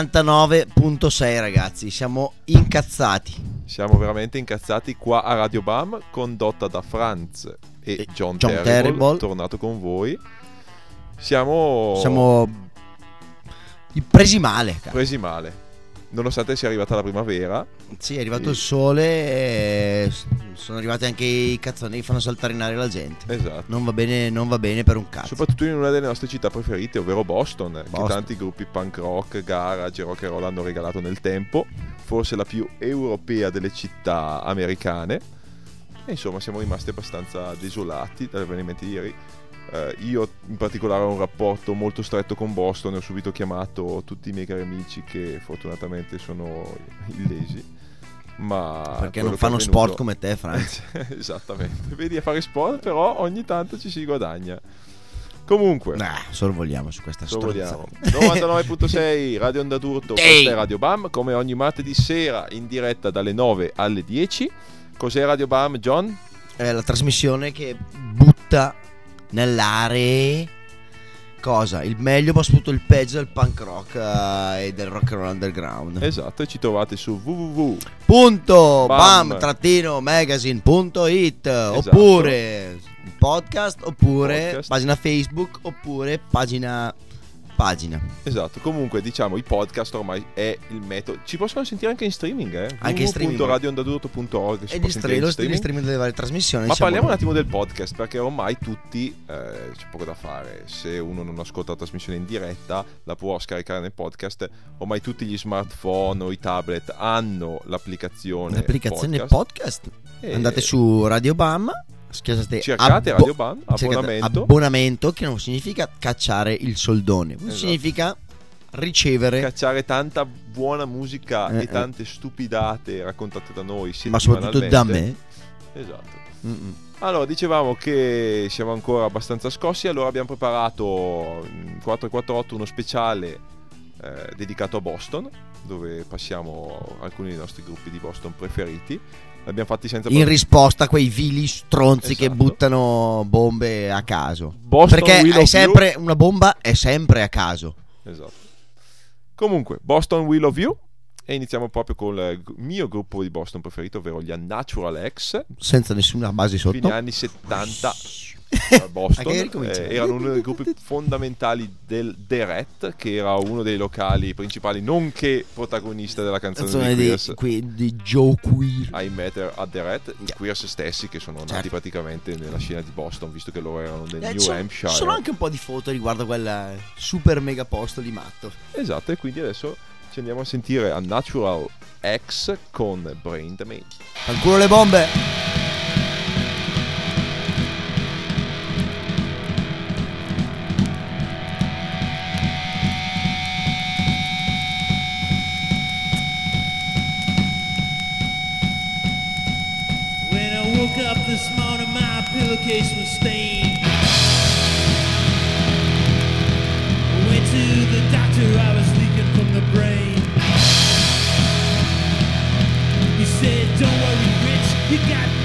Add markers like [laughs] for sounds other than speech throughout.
99.6 ragazzi, siamo incazzati. Siamo veramente incazzati qua a Radio Bam, condotta da Franz e, E John, John Terrible, Terrible. tornato con voi. Siamo, Siamo presi male. cara. presi male. Nonostante sia arrivata la primavera, Sì, è arrivato Sì. il sole e sono arrivati anche i cazzoni che fanno saltare in aria la gente. esatto. Non va bene, non va bene per un cazzo. Soprattutto in una delle nostre città preferite, ovvero Boston, che Boston. tanti gruppi punk rock, garage, rock and roll hanno regalato nel tempo, forse la più europea delle città americane. E insomma, siamo rimasti abbastanza desolati dall'avvenimento di ieri. Eh, io in particolare ho un rapporto molto stretto con Boston e ho subito chiamato tutti i miei cari amici che fortunatamente sono [laughs] illesi. Ma Perché non fanno avvenuto- sport come te, Franz. [laughs] Esattamente. Vedi a fare sport, però ogni tanto ci si guadagna. Comunque, Nah, sorvoliamo su questa storia. vogliamo. 99.6 Radio Onda d'Urto, questa è Radio Bam, come ogni martedì sera in diretta dalle 9 alle 10. Cos'è Radio Bam, John? È la trasmissione che butta nell'area cosa? Il meglio ma soprattutto il peggio del punk rock eh, e del rock and roll underground. Esatto, e ci trovate su www. Punto Bam. bam, trattino magazine.it Esatto. oppure podcast oppure Podcast. pagina Facebook oppure pagina pagina. Esatto, comunque diciamo i podcast ormai è il metodo. Ci possono sentire anche in streaming, eh? Anche in streaming. www.radioondadurto.org si E gli sentire stre- in lo streaming. streaming delle varie trasmissioni. Ma siamo parliamo un attimo del podcast perché ormai tutti eh, c'è poco da fare. Se uno non ascolta la trasmissione in diretta, la può scaricare nel podcast. Ormai tutti gli smartphone o i tablet hanno l'applicazione. L'applicazione podcast. podcast. E Andate su Radio Bam, schiacciate cercate abbo- Radio Bam, cercate abbonamento. abbonamento che non significa cacciare il soldone, Esatto. significa ricevere cacciare tanta buona musica Eh, e eh. tante stupidate raccontate da noi. ma soprattutto da me. Esatto. Allora, dicevamo che siamo ancora abbastanza scossi, allora abbiamo preparato in 448 uno speciale eh, dedicato a Boston, dove passiamo alcuni dei nostri gruppi di Boston preferiti. L'abbiamo fatti senza in risposta a quei vili stronzi che Esatto. buttano bombe a caso. Boston Perché sempre una bomba è sempre a caso. Esatto. Comunque, Boston Will of You. E iniziamo proprio col mio gruppo di Boston preferito, ovvero gli Unnatural X. Senza nessuna base sotto. Fine anni 70 a Boston. Eh, erano uno dei gruppi fondamentali del The Rat, che era uno dei locali principali, nonché protagonista della canzone, Canzone di, Queers. di Joe Queer. I Matter at the Rat, i Yeah. Queers stessi che sono nati Certo. praticamente nella scena di Boston, visto che loro erano del Eh, New sono- Hampshire. Ci sono anche un po' di foto riguardo quel super mega posto di matto. Esatto, e quindi adesso ci andiamo a sentire Unnatural X con Brain Damage. Fanculo le bombe. Pillowcase was stained. Went to the doctor, I was leaking from the brain. He said, Don't worry, Rich, you got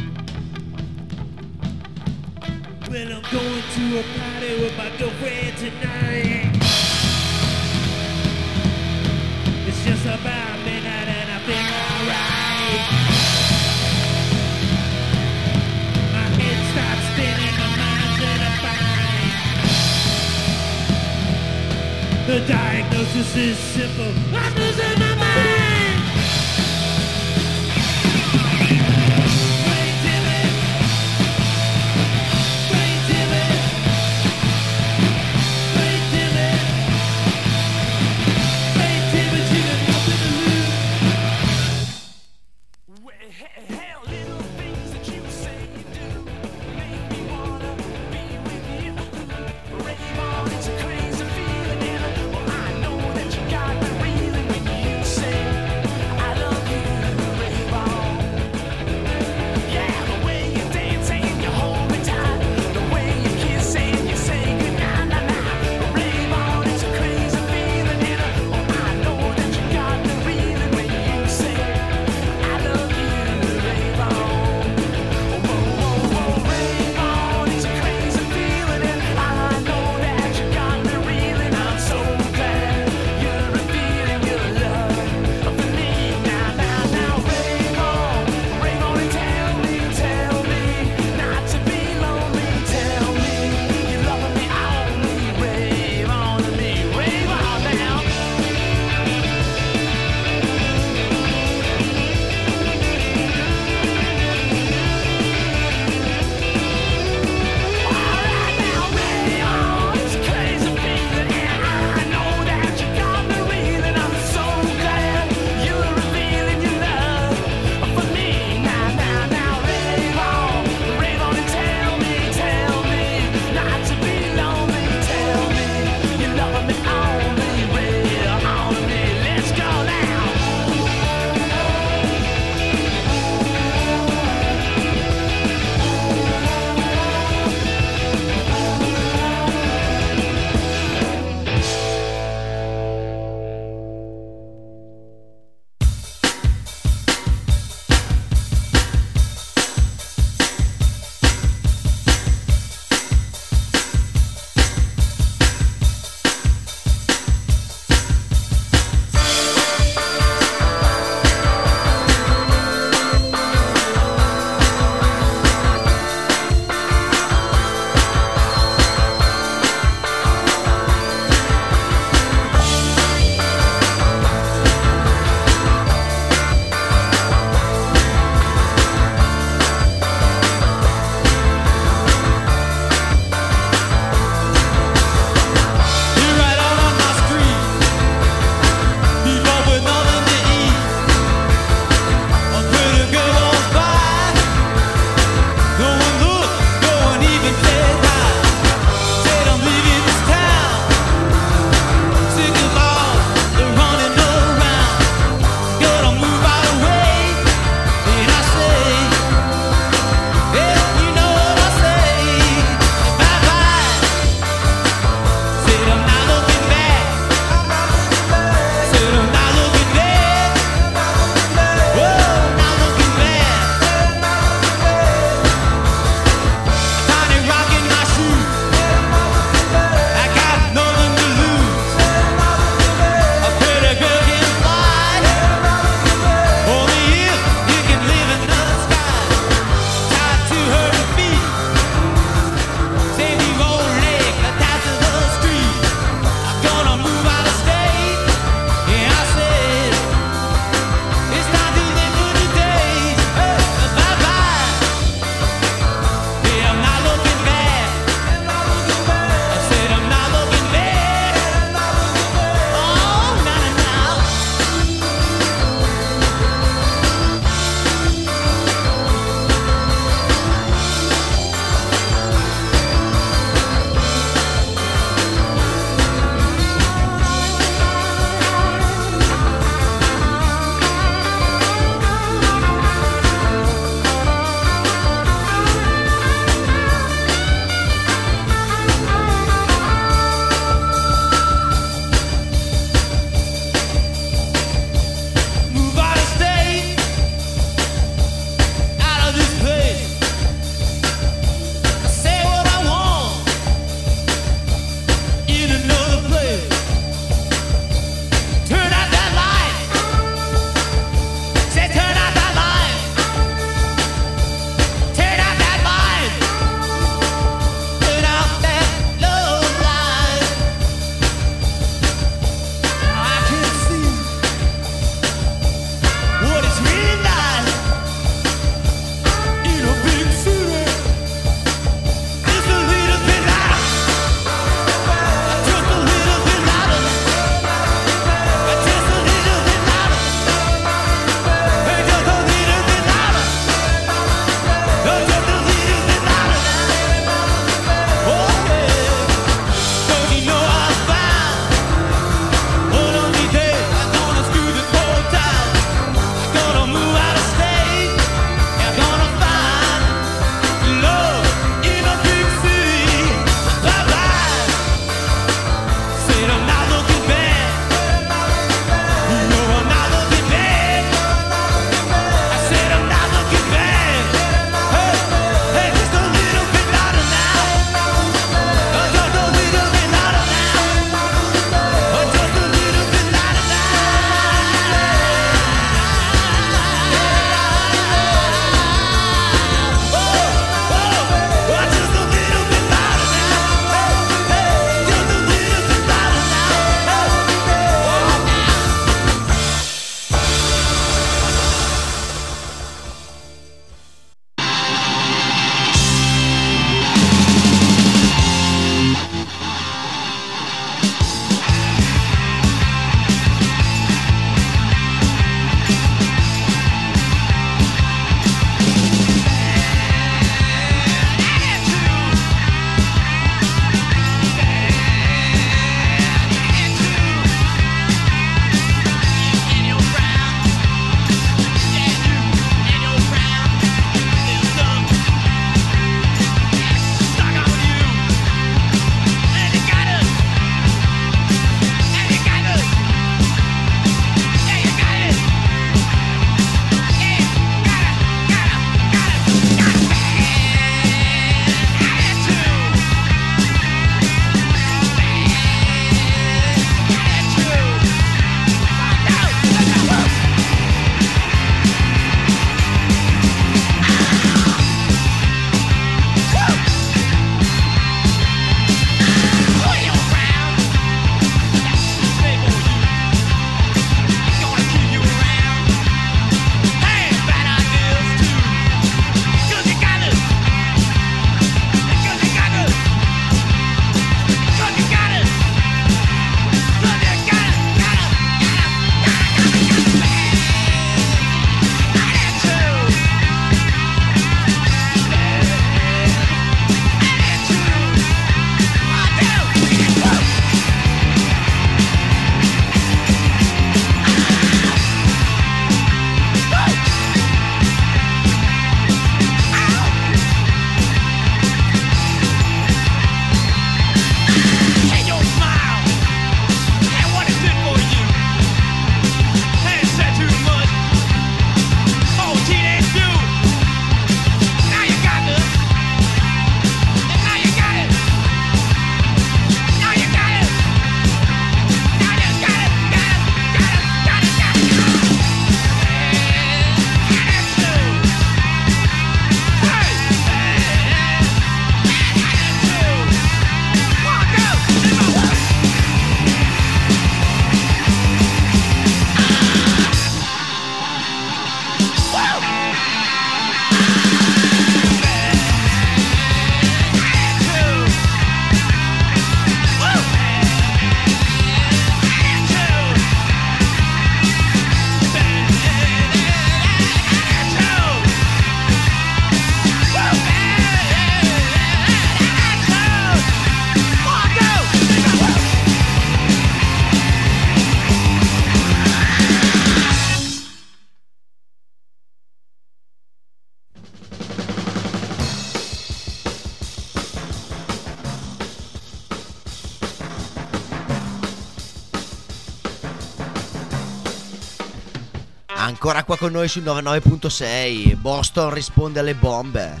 Ancora qua con noi sul 99.6. Boston risponde alle bombe.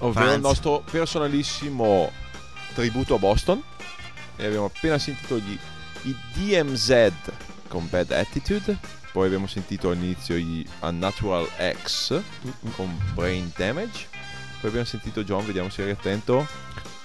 ovvero il Franz. nostro personalissimo tributo a Boston. E abbiamo appena sentito gli, i DMZ con Bad Attitude. Poi abbiamo sentito all'inizio gli Unnatural X con Brain Damage. Poi abbiamo sentito John, vediamo se eri attento.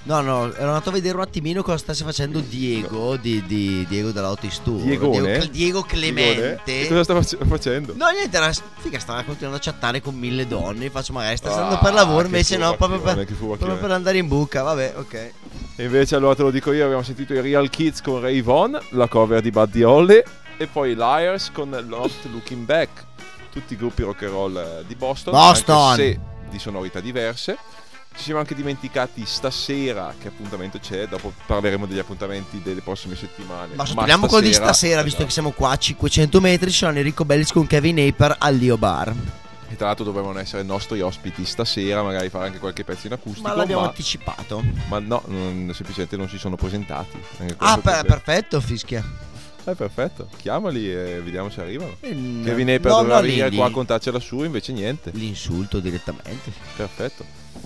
No, no, ero andato a vedere un attimino cosa stesse facendo Diego di, di Diego dell'Autostour. Diegone? Diego, Diego Clemente. Diegone? Cosa sta face- facendo? No, niente, era figa, stava continuando a chattare con mille donne. Faccio magari sta Ah, andando per lavoro, invece no, proprio per, proprio per andare in buca. Vabbè, ok. E invece allora te lo dico io, abbiamo sentito i Real Kids con Ray Von, la cover di Buddy Holly e poi i Liars con Not Looking Back. Tutti i gruppi rock and roll eh, di Boston, Boston! anche se di sonorità diverse. Ci siamo anche dimenticati stasera che appuntamento c'è, dopo parleremo degli appuntamenti delle prossime settimane. Ma sottoliamo quello di stasera, visto esatto. che siamo qua a 500 metri. Ci sono Enrico Bellis con Kevin Aper al Lio Bar. E tra l'altro dovevano essere nostri ospiti stasera, magari fare anche qualche pezzo in acustico. Ma l'abbiamo ma, anticipato. ma no, non- semplicemente non si sono presentati. Ah, per- perfetto, fischia. Eh, perfetto. Chiamali e vediamo se arrivano. Kevin Aper no, doveva no, venire lì- qua a contarcela su, invece niente. L'insulto direttamente. Perfetto.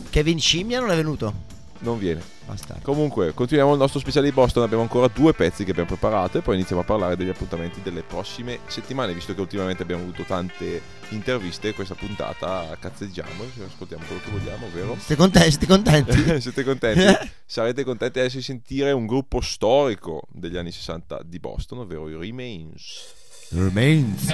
Kevin Scimmia non è venuto. Non viene. Bastardo. Comunque, continuiamo il nostro speciale di Boston. Abbiamo ancora due pezzi che abbiamo preparato e poi iniziamo a parlare degli appuntamenti delle prossime settimane. Visto che ultimamente abbiamo avuto tante interviste, questa puntata cazzeggiamo, ascoltiamo quello che vogliamo, vero? Siete contenti? Siete contenti? [laughs] Siete contenti? Sarete contenti adesso di sentire un gruppo storico degli anni 60 di Boston, ovvero i Remains. Remains.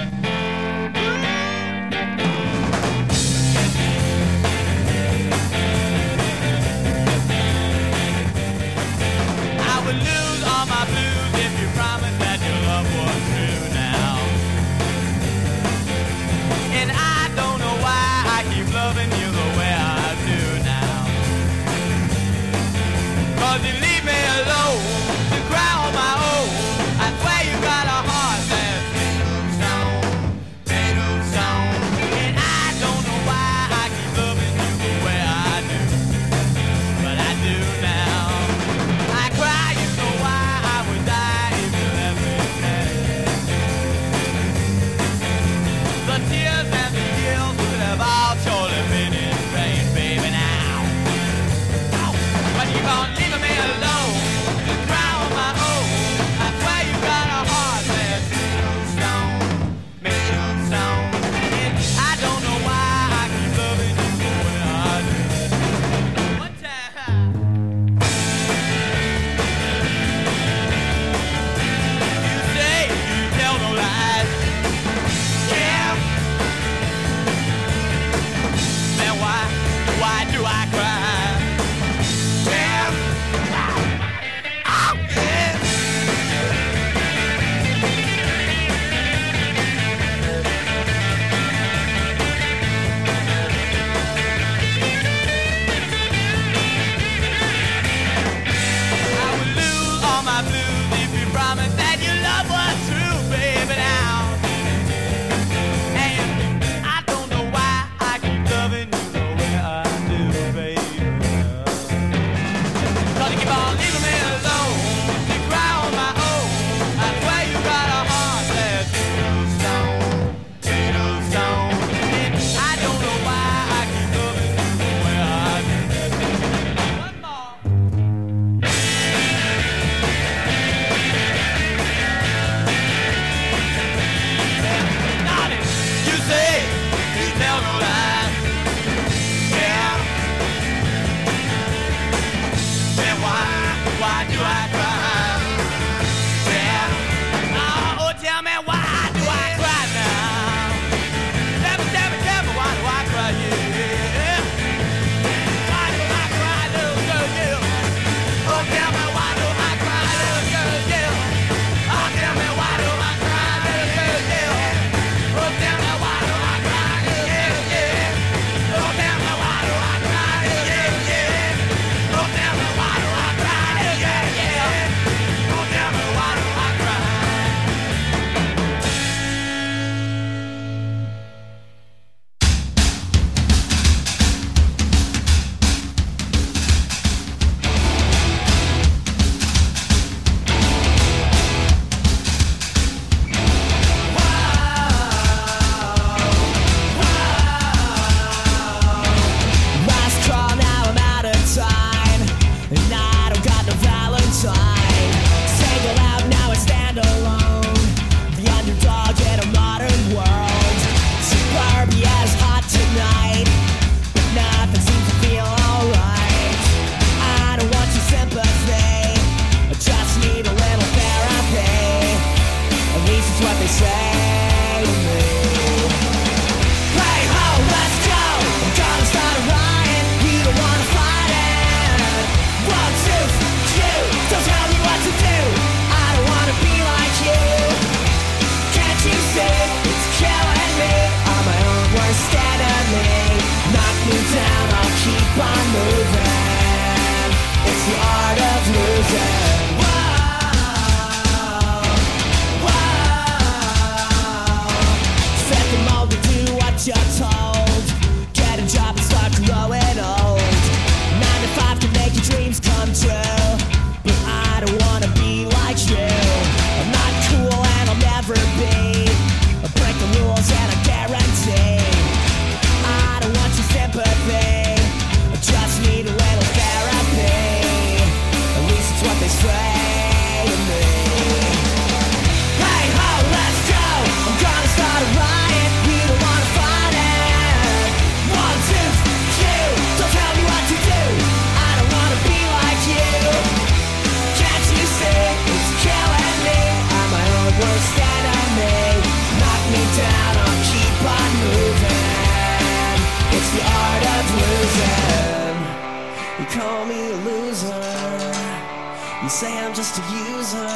Just a user.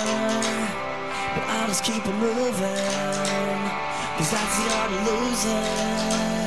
But I'll just keep it moving. Cause that's the art of losing.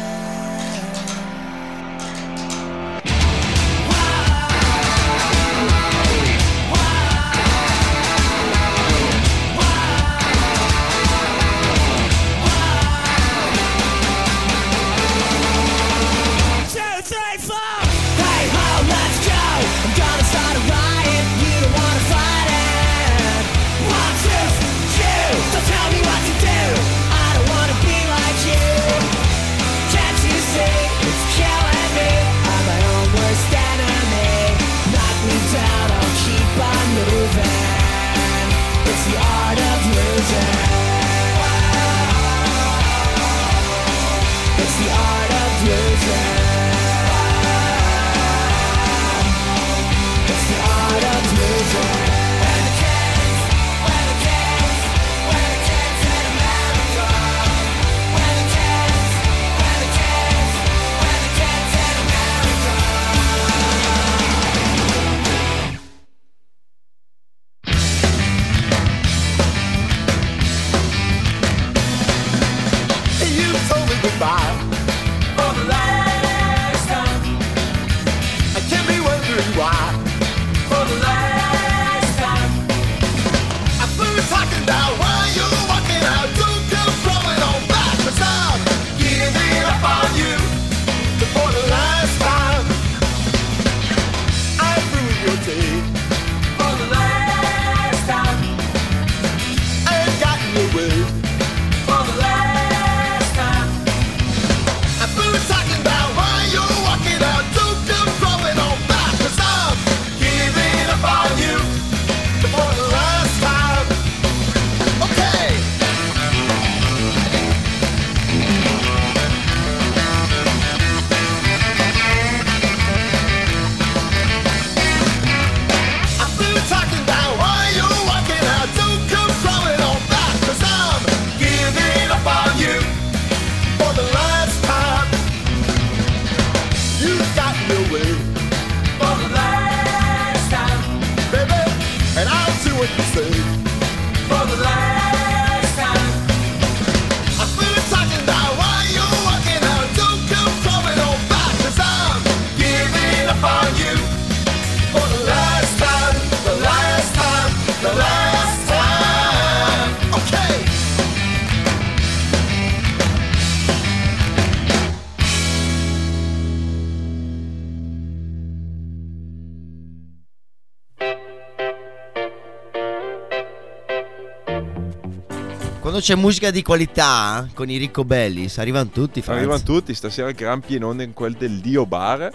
C'è musica di qualità con i Ricco Bellis, arrivano tutti. Franz. Arrivano tutti, stasera gran pienone in quel del Dio Bar,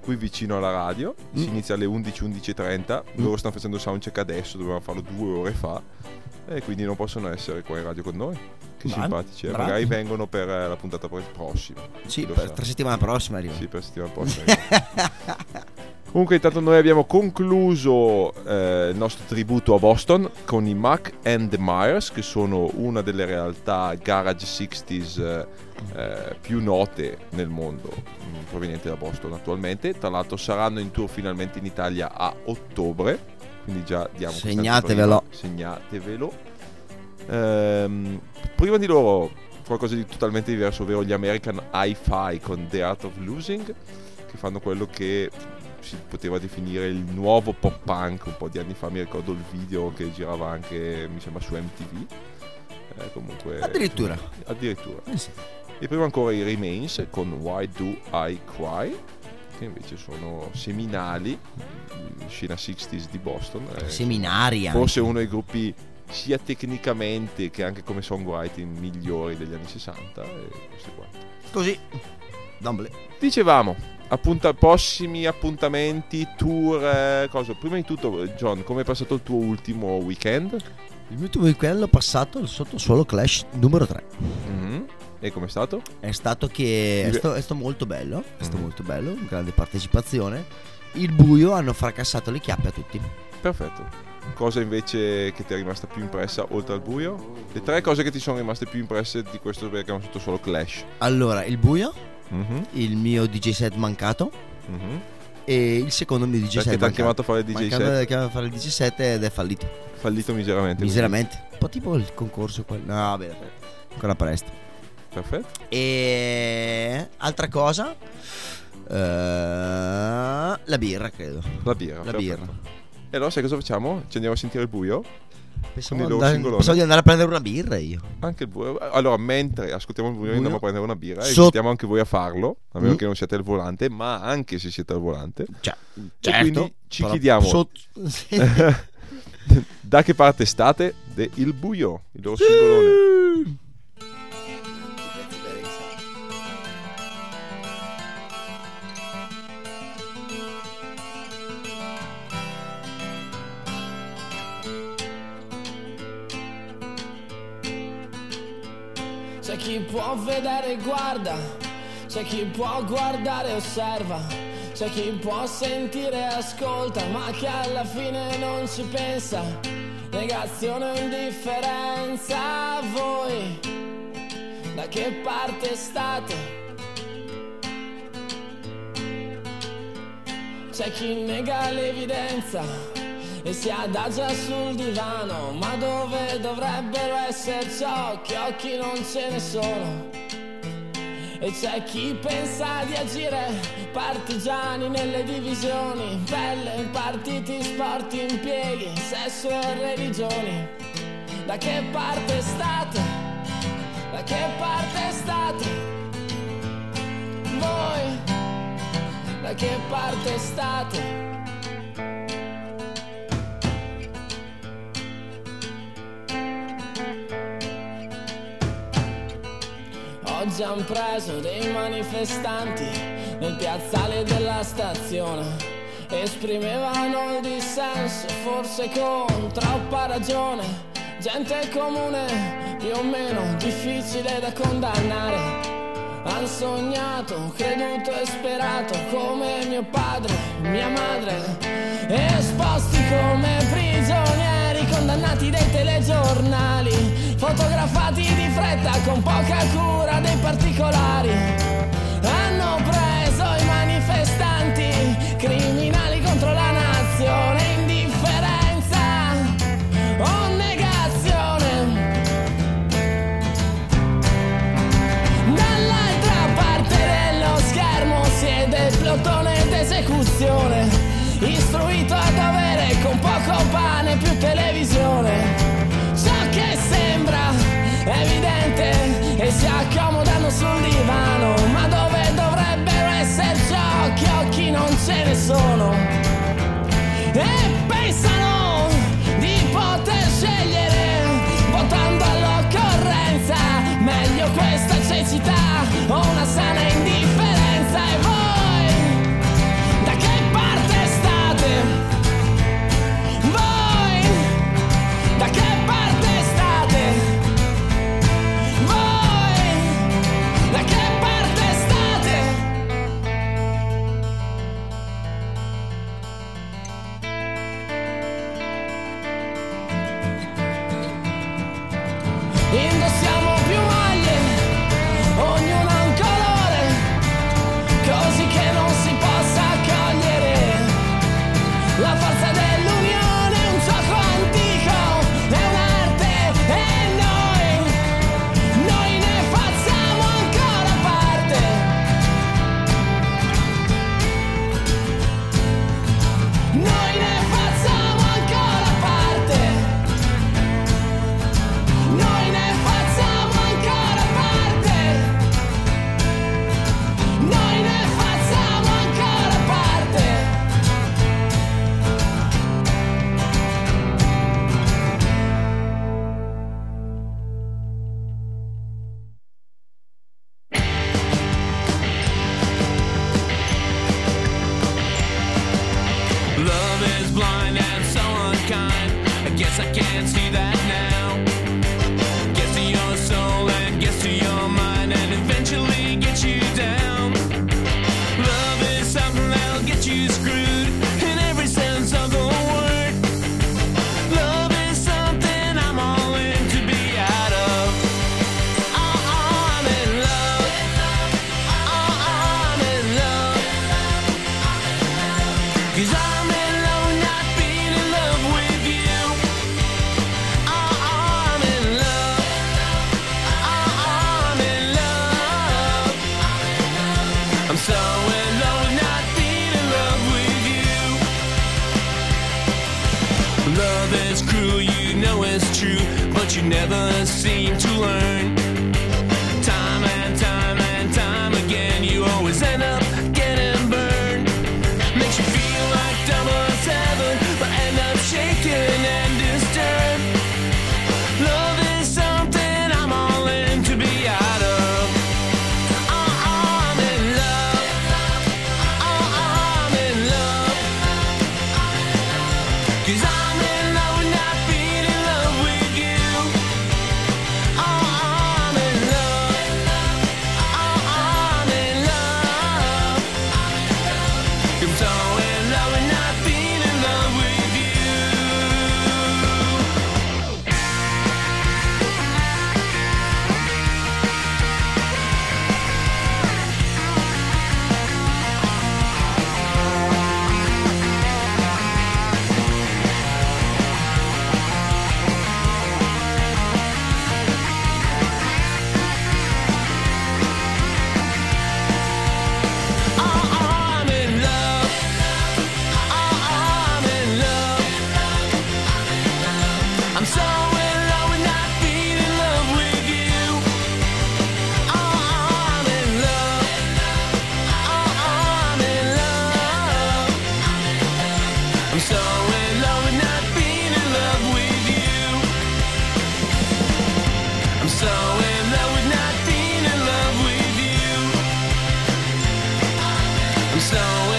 qui vicino alla radio. Si Mm. inizia alle 11, 11.30. Loro stanno facendo soundcheck adesso, dovevano farlo due ore fa. E quindi non possono essere qua in radio con noi. Che Bravi, simpatici. eh. Magari vengono per eh, la puntata pro- prossima. Sì, per sa. tre settimane prossime arriva. Sì, per settimana prossima. [laughs] Comunque intanto noi abbiamo concluso eh, il nostro tributo a Boston con i Mac and the Myers che sono una delle realtà garage 60s eh, eh, più note nel mondo mh, provenienti da Boston attualmente. Tra l'altro saranno in tour finalmente in Italia a ottobre, quindi già diamo Segnatevelo. Segnatevelo. Ehm, prima di loro qualcosa di totalmente diverso, ovvero gli American Hi-Fi con The Art of Losing, che fanno quello che si poteva definire il nuovo pop punk un po' di anni fa, mi ricordo il video che girava anche, mi sembra, su MTV. Eh, comunque, Addirittura. addirittura. Eh sì. E prima ancora i Remains con Why Do I Cry, che invece sono seminali, in scena 60s di Boston. eh, Seminari forse uno dei gruppi sia tecnicamente che anche come songwriting migliori degli anni 60 e questo è quanto. Così. Dumble. Dicevamo, appunta- prossimi appuntamenti, tour, eh, cosa. Prima di tutto, John, come è passato il tuo ultimo weekend? Il mio ultimo weekend l'ho passato al sottosuolo Clash numero 3. Mhm. E com'è stato? È stato che è stato, è stato molto bello, è stato Mhm. molto bello, grande partecipazione. Il buio hanno fracassato le chiappe a tutti. Perfetto. Cosa invece che ti è rimasta più impressa oltre al buio? Le tre cose che ti sono rimaste più impresse di questo perché hanno sotto solo Clash. Allora, il buio, Mhm, il mio DJ set mancato mhm. e il secondo mi dice Perché ti hanno chiamato a fare il DJ set. a fare il DJ set ed è fallito Fallito miseramente. miseramente un po' tipo il concorso quello no vabbè ancora presto Perfetto. e altra cosa eh, la birra credo La birra. la perfetto. birra E allora sai cosa facciamo? Ci andiamo a sentire il buio? Pensavo, Quindi loro andare- pensavo di andare a prendere una birra io Anche buio. Allora, mentre ascoltiamo il buio, Buio. andiamo a prendere una birra. E Sotto- invitiamo anche voi a farlo. A meno Mm. che non siate al volante, ma anche se siete al volante. cioè, quindi certo ci però chiediamo- sì. [laughs] da che parte state? De il buio, il loro singolone. Può vedere guarda, c'è chi può guardare osserva, c'è chi può sentire ascolta, ma che alla fine non ci pensa. Negazione o indifferenza, voi. Da che parte state? C'è chi nega l'evidenza e si adagia sul divano, ma dove dovrebbero esserci occhi, occhi non ce ne sono. E c'è chi pensa di agire partigiani nelle divisioni, pelle, partiti, sport, impieghi, sesso e religioni. Da che parte state? Da che parte state? Voi? Da che parte state? Oggi han preso dei manifestanti nel piazzale della stazione. Esprimevano il dissenso, forse con troppa ragione. Gente comune, più o meno difficile da condannare. Han sognato, creduto e sperato come mio padre, mia madre. Esposti come prigionieri, condannati dai telegiornali. Fotografati di fretta con poca cura dei particolari. Hanno preso i manifestanti, criminali contro la nazione. Indifferenza o negazione. Dall'altra parte dello schermo siede il plotone d'esecuzione, istruito a dovere con poco evidente e si accomodano sul divano, ma dove dovrebbero esserci occhi, occhi non ce ne sono. E pensano di poter scegliere votando all'occorrenza meglio questa cecità o una sana true, but you never seem to learn. so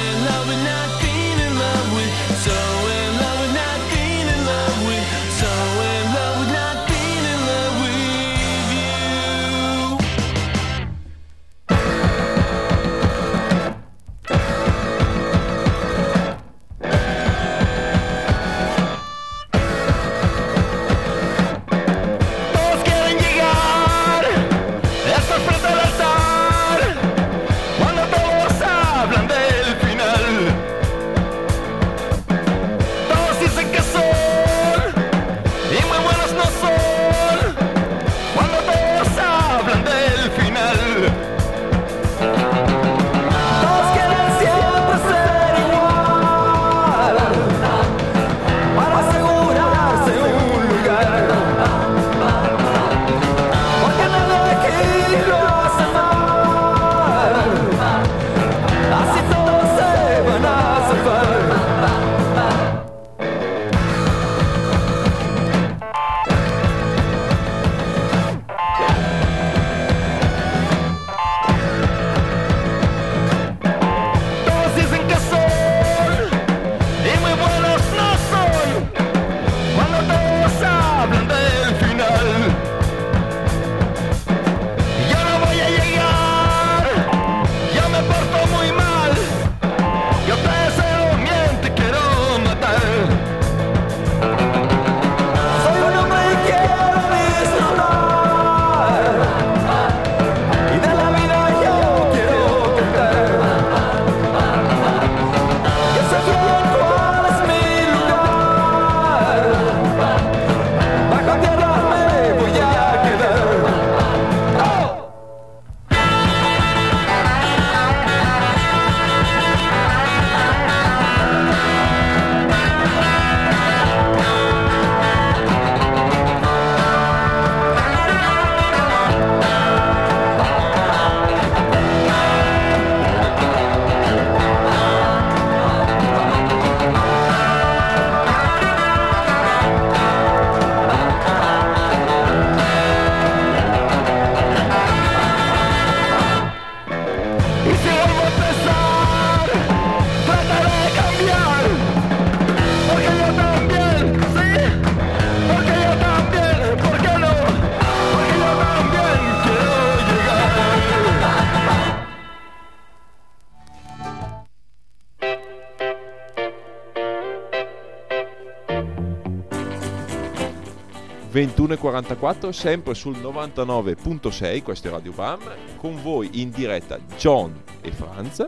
sempre sul 99.6, questo è Radio Bam, con voi in diretta John e Franz.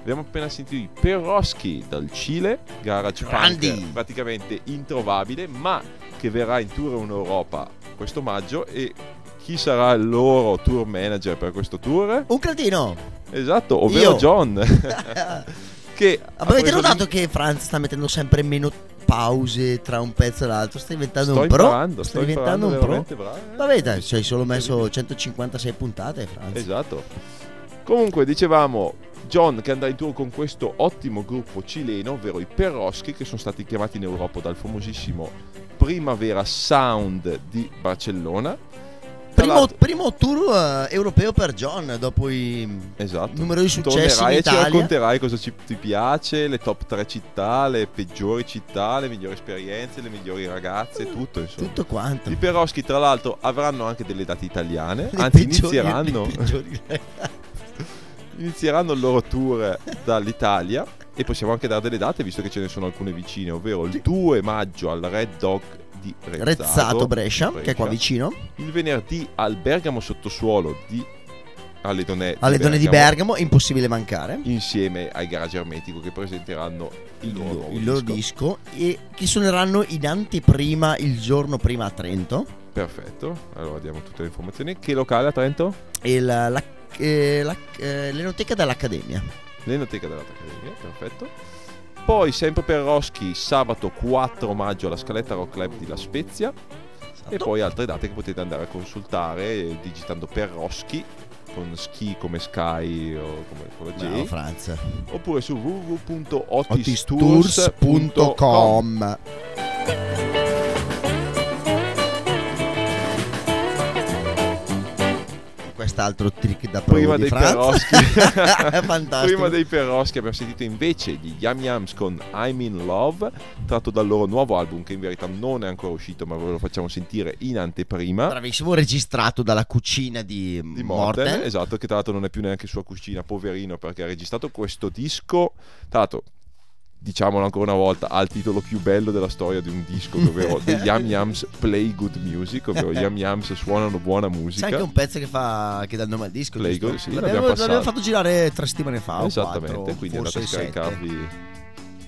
Abbiamo appena sentito Peroschi dal Cile, garage Grandi. punk praticamente introvabile, ma che verrà in tour in Europa questo maggio e chi sarà il loro tour manager per questo tour? Un cretino! Esatto, ovvero Io. John. [laughs] che Avete notato che Franz sta mettendo sempre meno pause tra un pezzo e l'altro. Stai diventando Sto un pro. Stai diventando un pro. bravo. Vabbè, dai, ci hai solo messo 156 puntate, Franz. Esatto. Comunque dicevamo John che andrà in tour con questo ottimo gruppo cileno, ovvero i Perroschi, che sono stati chiamati in Europa dal famosissimo Primavera Sound di Barcellona. Primo, primo tour eh, europeo per John dopo i Esatto. numerosi successi Tornerai in e ci Italia. racconterai cosa ci, ti piace, le top 3 città, le peggiori città, le migliori esperienze, le migliori ragazze, tutto insomma. Tutto quanto. I Peroschi tra l'altro avranno anche delle date italiane, Le anzi peggiori- inizieranno, [laughs] inizieranno il loro tour dall'Italia e possiamo anche dare delle date visto che ce ne sono alcune vicine, ovvero il 2 maggio al Red Dog di Rezzato, Rezzato Brescia, che è qua vicino. il venerdì al Bergamo Sottosuolo di alle Donè Alle donne di Bergamo, impossibile mancare. insieme ai Garage Ermetico che presenteranno il loro, il loro disco. disco e che suoneranno in anteprima il giorno prima a Trento Perfetto, allora diamo tutte le informazioni. Che locale a Trento? la, la- eh, la- eh, l'enoteca dell'Accademia. L'Enoteca dell'Accademia, perfetto. Poi sempre per Roschi, sabato 4 maggio alla Scaletta Rock Club di La Spezia. E poi altre date che potete andare a consultare eh, digitando per Roschi con ski come Sky o come con la J. Bravo Franz. oppure su www.otistours.com Quest'altro trick da Prima provo di dei Franz. Peroschi [laughs] Fantastico. Prima dei Peroschi abbiamo sentito invece gli Yam Yams con I'm in Love Tratto dal loro nuovo album che in verità non è ancora uscito Ma ve lo facciamo sentire in anteprima Bravissimo, registrato dalla cucina di, di Morten, Morten. Esatto, che tra l'altro non è più neanche sua cucina, poverino Perché ha registrato questo disco Tra l'altro Diciamolo ancora una volta, ha il titolo più bello della storia di un disco, ovvero The Yam Yams Play Good Music, ovvero Yam Yams suonano buona musica. Sai che è un pezzo che fa che dà il nome al disco? Play? Good, sì, l'abbiamo, l'abbiamo l'abbiamo fatto girare tre settimane fa. Esattamente, quattro, quindi andate a scaricarvi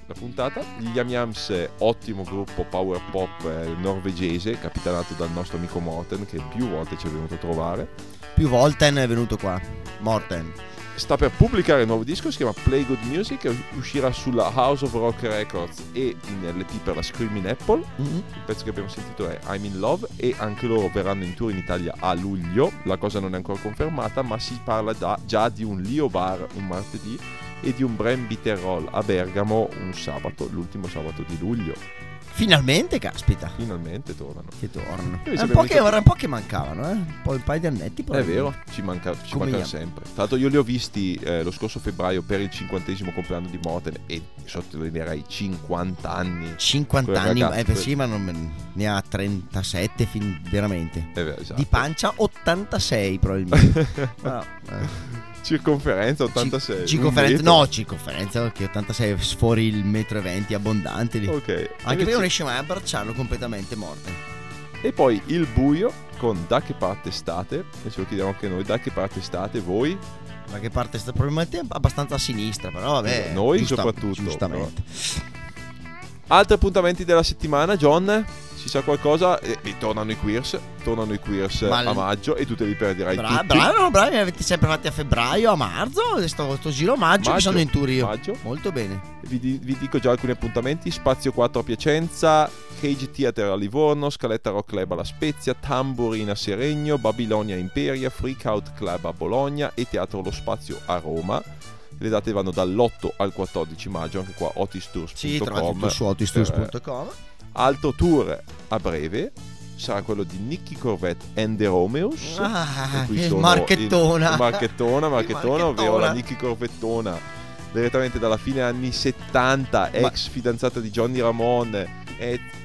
la puntata. Gli Yam Yams, ottimo gruppo power pop eh, norvegese, capitanato dal nostro amico Morten, che più volte ci è venuto a trovare. Più volte è venuto qua. Morten. Sta per pubblicare il nuovo disco, si chiama Play Good Music, e uscirà sulla House of Rock Records e in LP per la Screaming Apple. Mhm. Il pezzo che abbiamo sentito è I'm in Love e anche loro verranno in tour in Italia a luglio. La cosa non è ancora confermata, ma si parla da- già di un Lio Bar un martedì e di un Bram Bitterroll a Bergamo un sabato, l'ultimo sabato di luglio. Finalmente, caspita. Finalmente tornano. Che tornano. È un, po' che, era un po' che mancavano, eh? Un po' un paio di annetti. È vero, ci manca, ci mancano sempre. Tra l'altro io li ho visti eh, lo scorso febbraio per il cinquantesimo compleanno di Morten e sottolineerei 50 anni. 50 Quel anni, ragazzo, eh, sì, ma non- ne ha 37 fin- veramente. È vero, esatto. Di pancia 86 probabilmente. No, [laughs] eh. Circonferenza 86. Ci- un circonferenza, no, circonferenza perché 86 sfori il metro e 20 abbondante lì. Ok. Anche perché non riesce mai a abbracciarlo completamente morte. E poi il buio con da che parte state? E ce lo chiediamo anche noi, da che parte state voi? Da che parte sta probabilmente abbastanza a sinistra, però vabbè. Noi giusta- soprattutto, Giustamente. Altri appuntamenti della settimana, John? Si sa qualcosa? E, e tornano i queers, tornano i queers Ma a maggio e tu te li perderai Bra- tutti. bravi, bravi, mi avete sempre fatti a febbraio, a marzo. Sto, sto giro maggio, Maggio, che sono in tour io. maggio. Molto bene. Vi, di- vi dico già alcuni appuntamenti: Spazio 4 a Piacenza, Cage Theater a Livorno, Scaletta Rock Club alla Spezia, Tamburina a Seregno, Babilonia Imperia, Freak Out Club a Bologna e Teatro Lo Spazio a Roma. Le date vanno dall'8 al 14 maggio, anche qua otistours.com. Sì, trovate tutto su otistours.com. Altro tour a breve sarà quello di Nicky Corvette and the Romeos. Ah, sono marchettona. in- marchettona, marchettona, ovvero la Nicky Corvettona direttamente dalla fine anni 70, Ma- ex fidanzata di Johnny Ramone,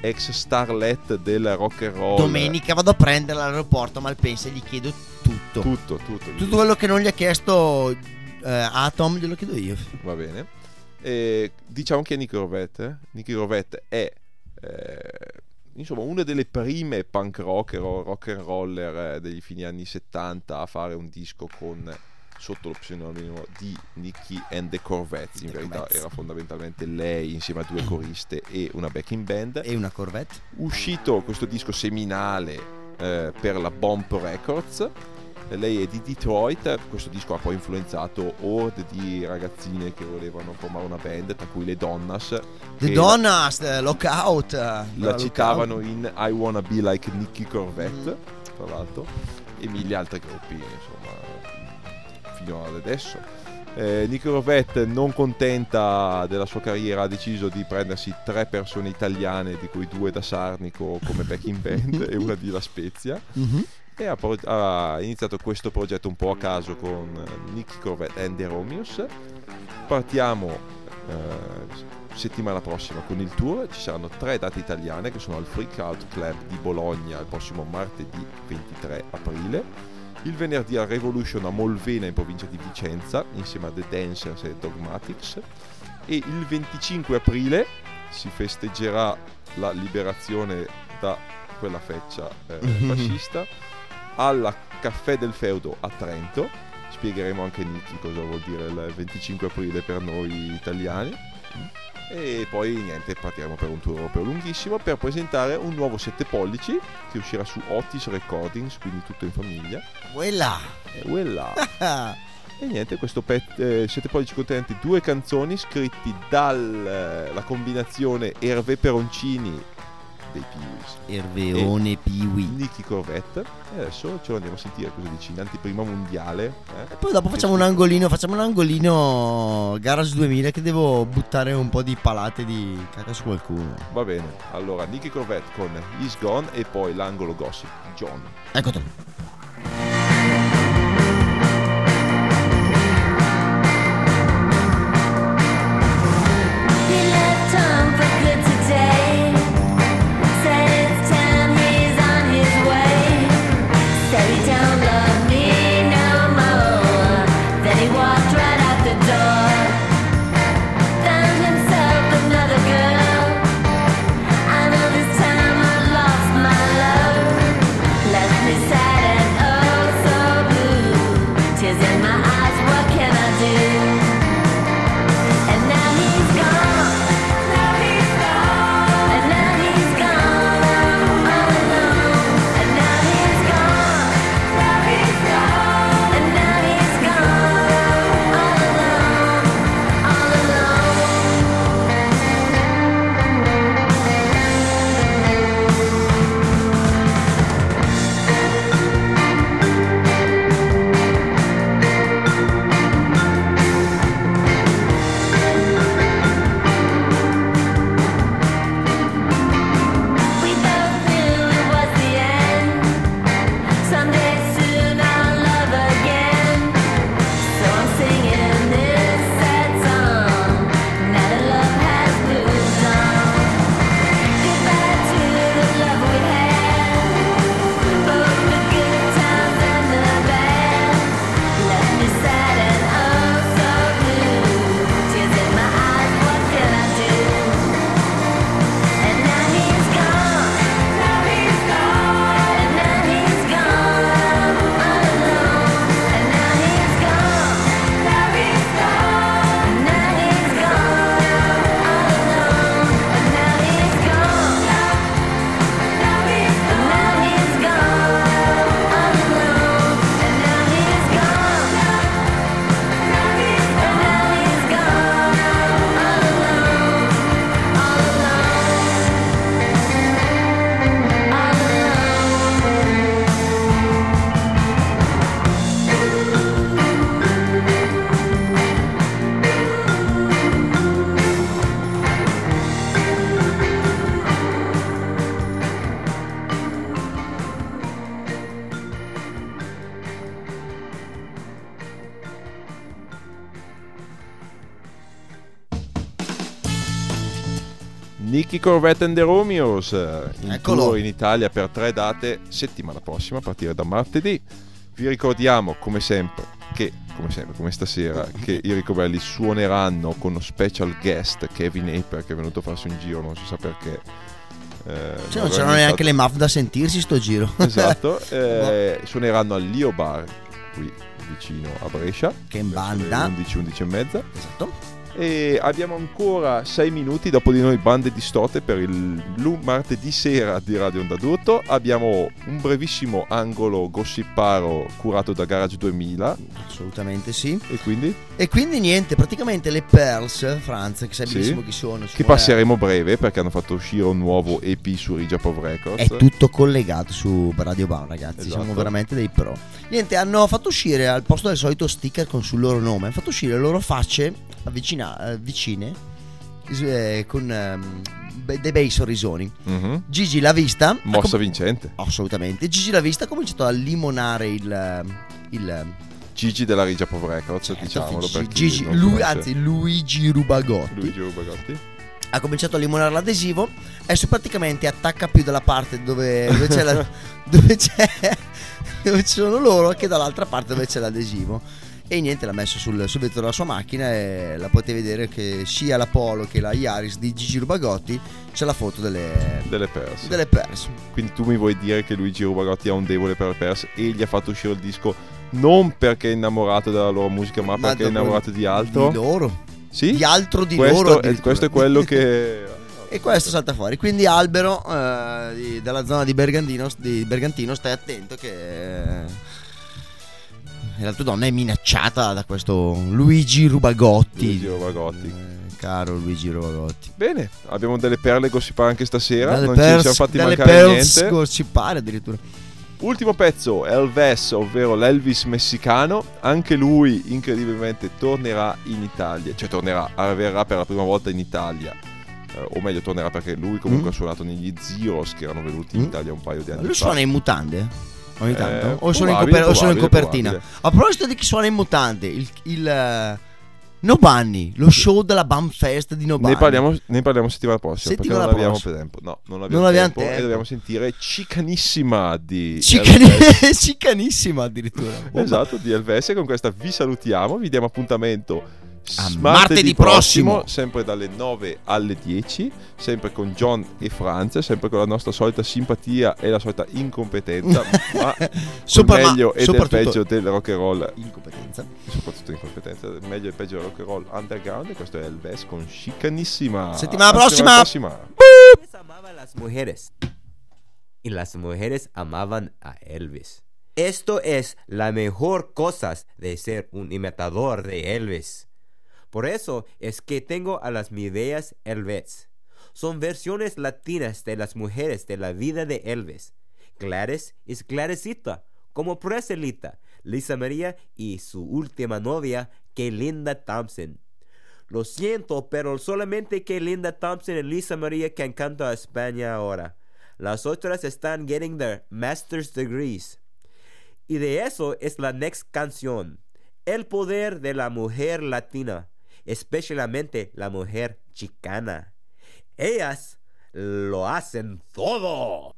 ex starlet del rock and roll. Domenica vado a prenderla all'aeroporto, Malpensa, e gli chiedo tutto. Tutto, tutto. Tutto quello che non gli ha chiesto eh, Atom, glielo chiedo io. Va bene. E diciamo che è Nicky Corvette. eh? Nicky Corvette è eh, insomma una delle prime punk rocker o rock and roller eh, degli fini anni 70 a fare un disco con sotto lo pseudonimo di Nicky and the Corvettes. In The verità Corvettes. era fondamentalmente lei insieme a due coriste e una backing band. E una Corvette. Uscito questo disco seminale eh, per la Bomb Records Lei è di Detroit, questo disco ha poi influenzato orde di ragazzine che volevano formare una band, tra cui le Donnas. The Donnas, eh, Lockout. eh, La, Lockout. citavano in I Wanna Be Like Nicky Corvette, tra l'altro, e mille altri gruppi, insomma, fino ad adesso. Eh, Nicky Corvette, non contenta della sua carriera, ha deciso di prendersi tre persone italiane, di cui due da Sarnico come backing band [laughs] e una di La Spezia Mhm. E ha, pro- ha iniziato questo progetto un po' a caso con eh, Nicky Corvette and the Romeos. Partiamo eh, settimana prossima con il tour, ci saranno tre date italiane che sono al Freak Out Club di Bologna il prossimo martedì 23 aprile. Il venerdì al Revolution a Molvena in provincia di Vicenza insieme a The Dancers e Dogmatics e il 25 aprile si festeggerà la liberazione da quella feccia eh, [laughs] fascista alla Caffè del Feudo a Trento. Spiegheremo anche Nicky cosa vuol dire il 25 aprile per noi italiani. E poi niente, partiremo per un tour europeo lunghissimo per presentare un nuovo 7 pollici che uscirà su Otis Recordings, quindi tutto in famiglia. Quella. E voilà. [laughs] E niente, questo 7 pollici contenente due canzoni scritti dalla combinazione Hervé Peroncini dei Peewees Erveone Piwi. Nicky Corvette e adesso ce lo andiamo a sentire cosa dici in anteprima mondiale eh? E poi dopo facciamo un angolino, facciamo un angolino Garage 2000 che devo buttare un po' di palate di caca su qualcuno. va bene allora Nicky Corvette con He's Gone e poi l'angolo gossip John Eccolo. He Nicky Corvette and the Romeos eh, in Eccolo. tour in Italia per tre date settimana prossima a partire da martedì. Vi ricordiamo come sempre che, come sempre, come stasera, [laughs] che i Ricobelli suoneranno con uno special guest Kevin Aper che è venuto a farsi un giro, non si sa perché. Eh, Cioè, non c'erano neanche le MAF da sentirsi sto giro. [laughs] Esatto, eh, suoneranno al Lio Bar qui vicino a Brescia. Che in banda. 11, 11 e mezza. Esatto. E abbiamo ancora 6 minuti dopo di noi bande distorte per il martedì sera di Radio Onda d'Urto. Abbiamo un brevissimo angolo gossiparo curato da Garage 2000. Assolutamente sì. E quindi? E quindi niente, praticamente le Pearls, Franz, che sai Sì. benissimo chi sono. Che sono- passeremo breve perché hanno fatto uscire un nuovo EP su Rigia Pop Records. È tutto collegato su Radio Bound, ragazzi. Esatto. Siamo veramente dei pro. Niente, hanno fatto uscire al posto del solito sticker con sul loro nome, hanno fatto uscire le loro facce avvicina- eh, vicine eh, con be- dei bei sorrisoni. Mhm. Gigi l'ha vista. Mossa com- vincente. Assolutamente. Gigi l'ha vista, ha cominciato a limonare il. il Gigi della Rigia Pop Records, diciamolo. per chi Gigi, non lui, conosce. anzi Luigi Rubagotti Luigi Rubagotti. ha cominciato a limonare l'adesivo adesso praticamente attacca più dalla parte dove, dove c'è la, [laughs] dove c'è dove ci sono loro che dall'altra parte dove c'è l'adesivo e niente l'ha messo sul, sul vetro della sua macchina e la potete vedere che sia la Polo che la Yaris di Gigi Rubagotti c'è la foto delle, Delle Pers. delle Pers Quindi tu mi vuoi dire che Luigi Rubagotti ha un debole per le Pers e gli ha fatto uscire il disco non perché è innamorato della loro musica, ma, Ma perché è innamorato di altro? di loro Sì? di altro di questo, loro è, questo è quello che... [laughs] [laughs] E questo salta fuori. Quindi Albero eh, di- della zona di Bergantino, di Bergantino, stai attento che eh, la tua donna è minacciata da questo Luigi Rubagotti. Luigi Rubagotti. Eh, caro Luigi Rubagotti. Bene, abbiamo delle perle gossipare anche stasera, Dalle non ci pers- siamo fatti dalle mancare niente. gossipare addirittura. Ultimo pezzo, Elvis, ovvero l'Elvis messicano. Anche lui incredibilmente tornerà in Italia, cioè tornerà, arriverà per la prima volta in Italia. Eh, o meglio, tornerà perché lui comunque Mm. ha suonato negli Zeros che erano venuti in Mm. Italia un paio di anni Lui fa. suona in mutande? Ogni Eh, tanto? o, sono in, probabile, coper- o sono in copertina? probabile. A proposito di chi suona in mutande, il, il eh, No Bunny, lo show della Bam Fest di No Bunny. Ne parliamo, ne parliamo settimana prossima Settimana perché non abbiamo prossima. tempo. No, non abbiamo, Non abbiamo tempo, e tempo. dobbiamo sentire Cicanissima di Cicani- [laughs] cicanissima addirittura. Esatto, di Elvis. E con questa vi salutiamo. Vi diamo appuntamento A s- martedì prossimo. sempre dalle 9 alle 10. Sempre con John e Franz. Sempre con la nostra solita simpatia e la solita incompetenza. [laughs] ma Sopra- il ma meglio e del peggio del rock and roll. Incompetenza. Soprattutto incompetenza. Il meglio e il peggio del rock and roll underground. E questo è Elvis con Chicanissima. Settimana prossima. prossima. Elvis amaba a las mujeres y las mujeres amaban a Elvis. Esto es la mejor cosa de ser un imitador de Elvis. Por eso es que tengo a las mideas Elvis. Son versiones latinas de las mujeres de la vida de Elvis. Gladys es Gladysita, como Preselita, Lisa María y su última novia, que Linda Thompson. Lo siento, pero solamente que Linda Thompson y Lisa María can cantar España ahora. Las otras están getting their master's degrees. Y de eso es la next canción. El poder de la mujer latina, especialmente la mujer chicana. Ellas lo hacen todo.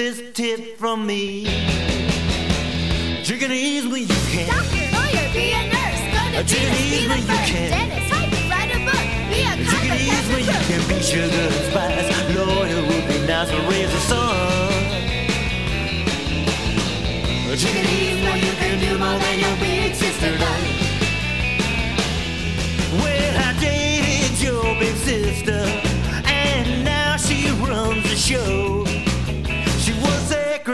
This tip from me. Take it easy when you can. Doctor, lawyer, be a nurse, go to it business, be the when you can. dentist, type, write a book, be a Take it easy when you can be sugar and spice. Lawyer would be nice to raise a son. Take it easy when you can do more than your big sister does. Well, I dated your big sister, and now she runs the show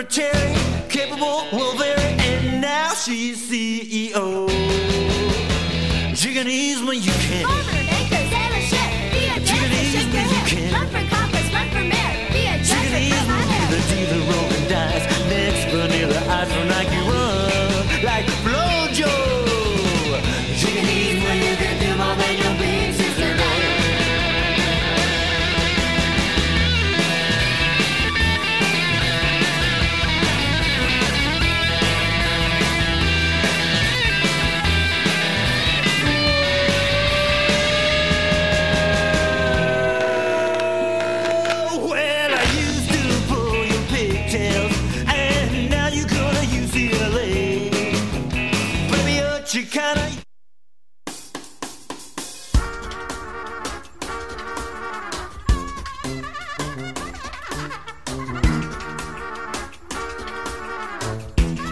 secretary, capable, will vary, and now she's CEO. Jigging ease when you can.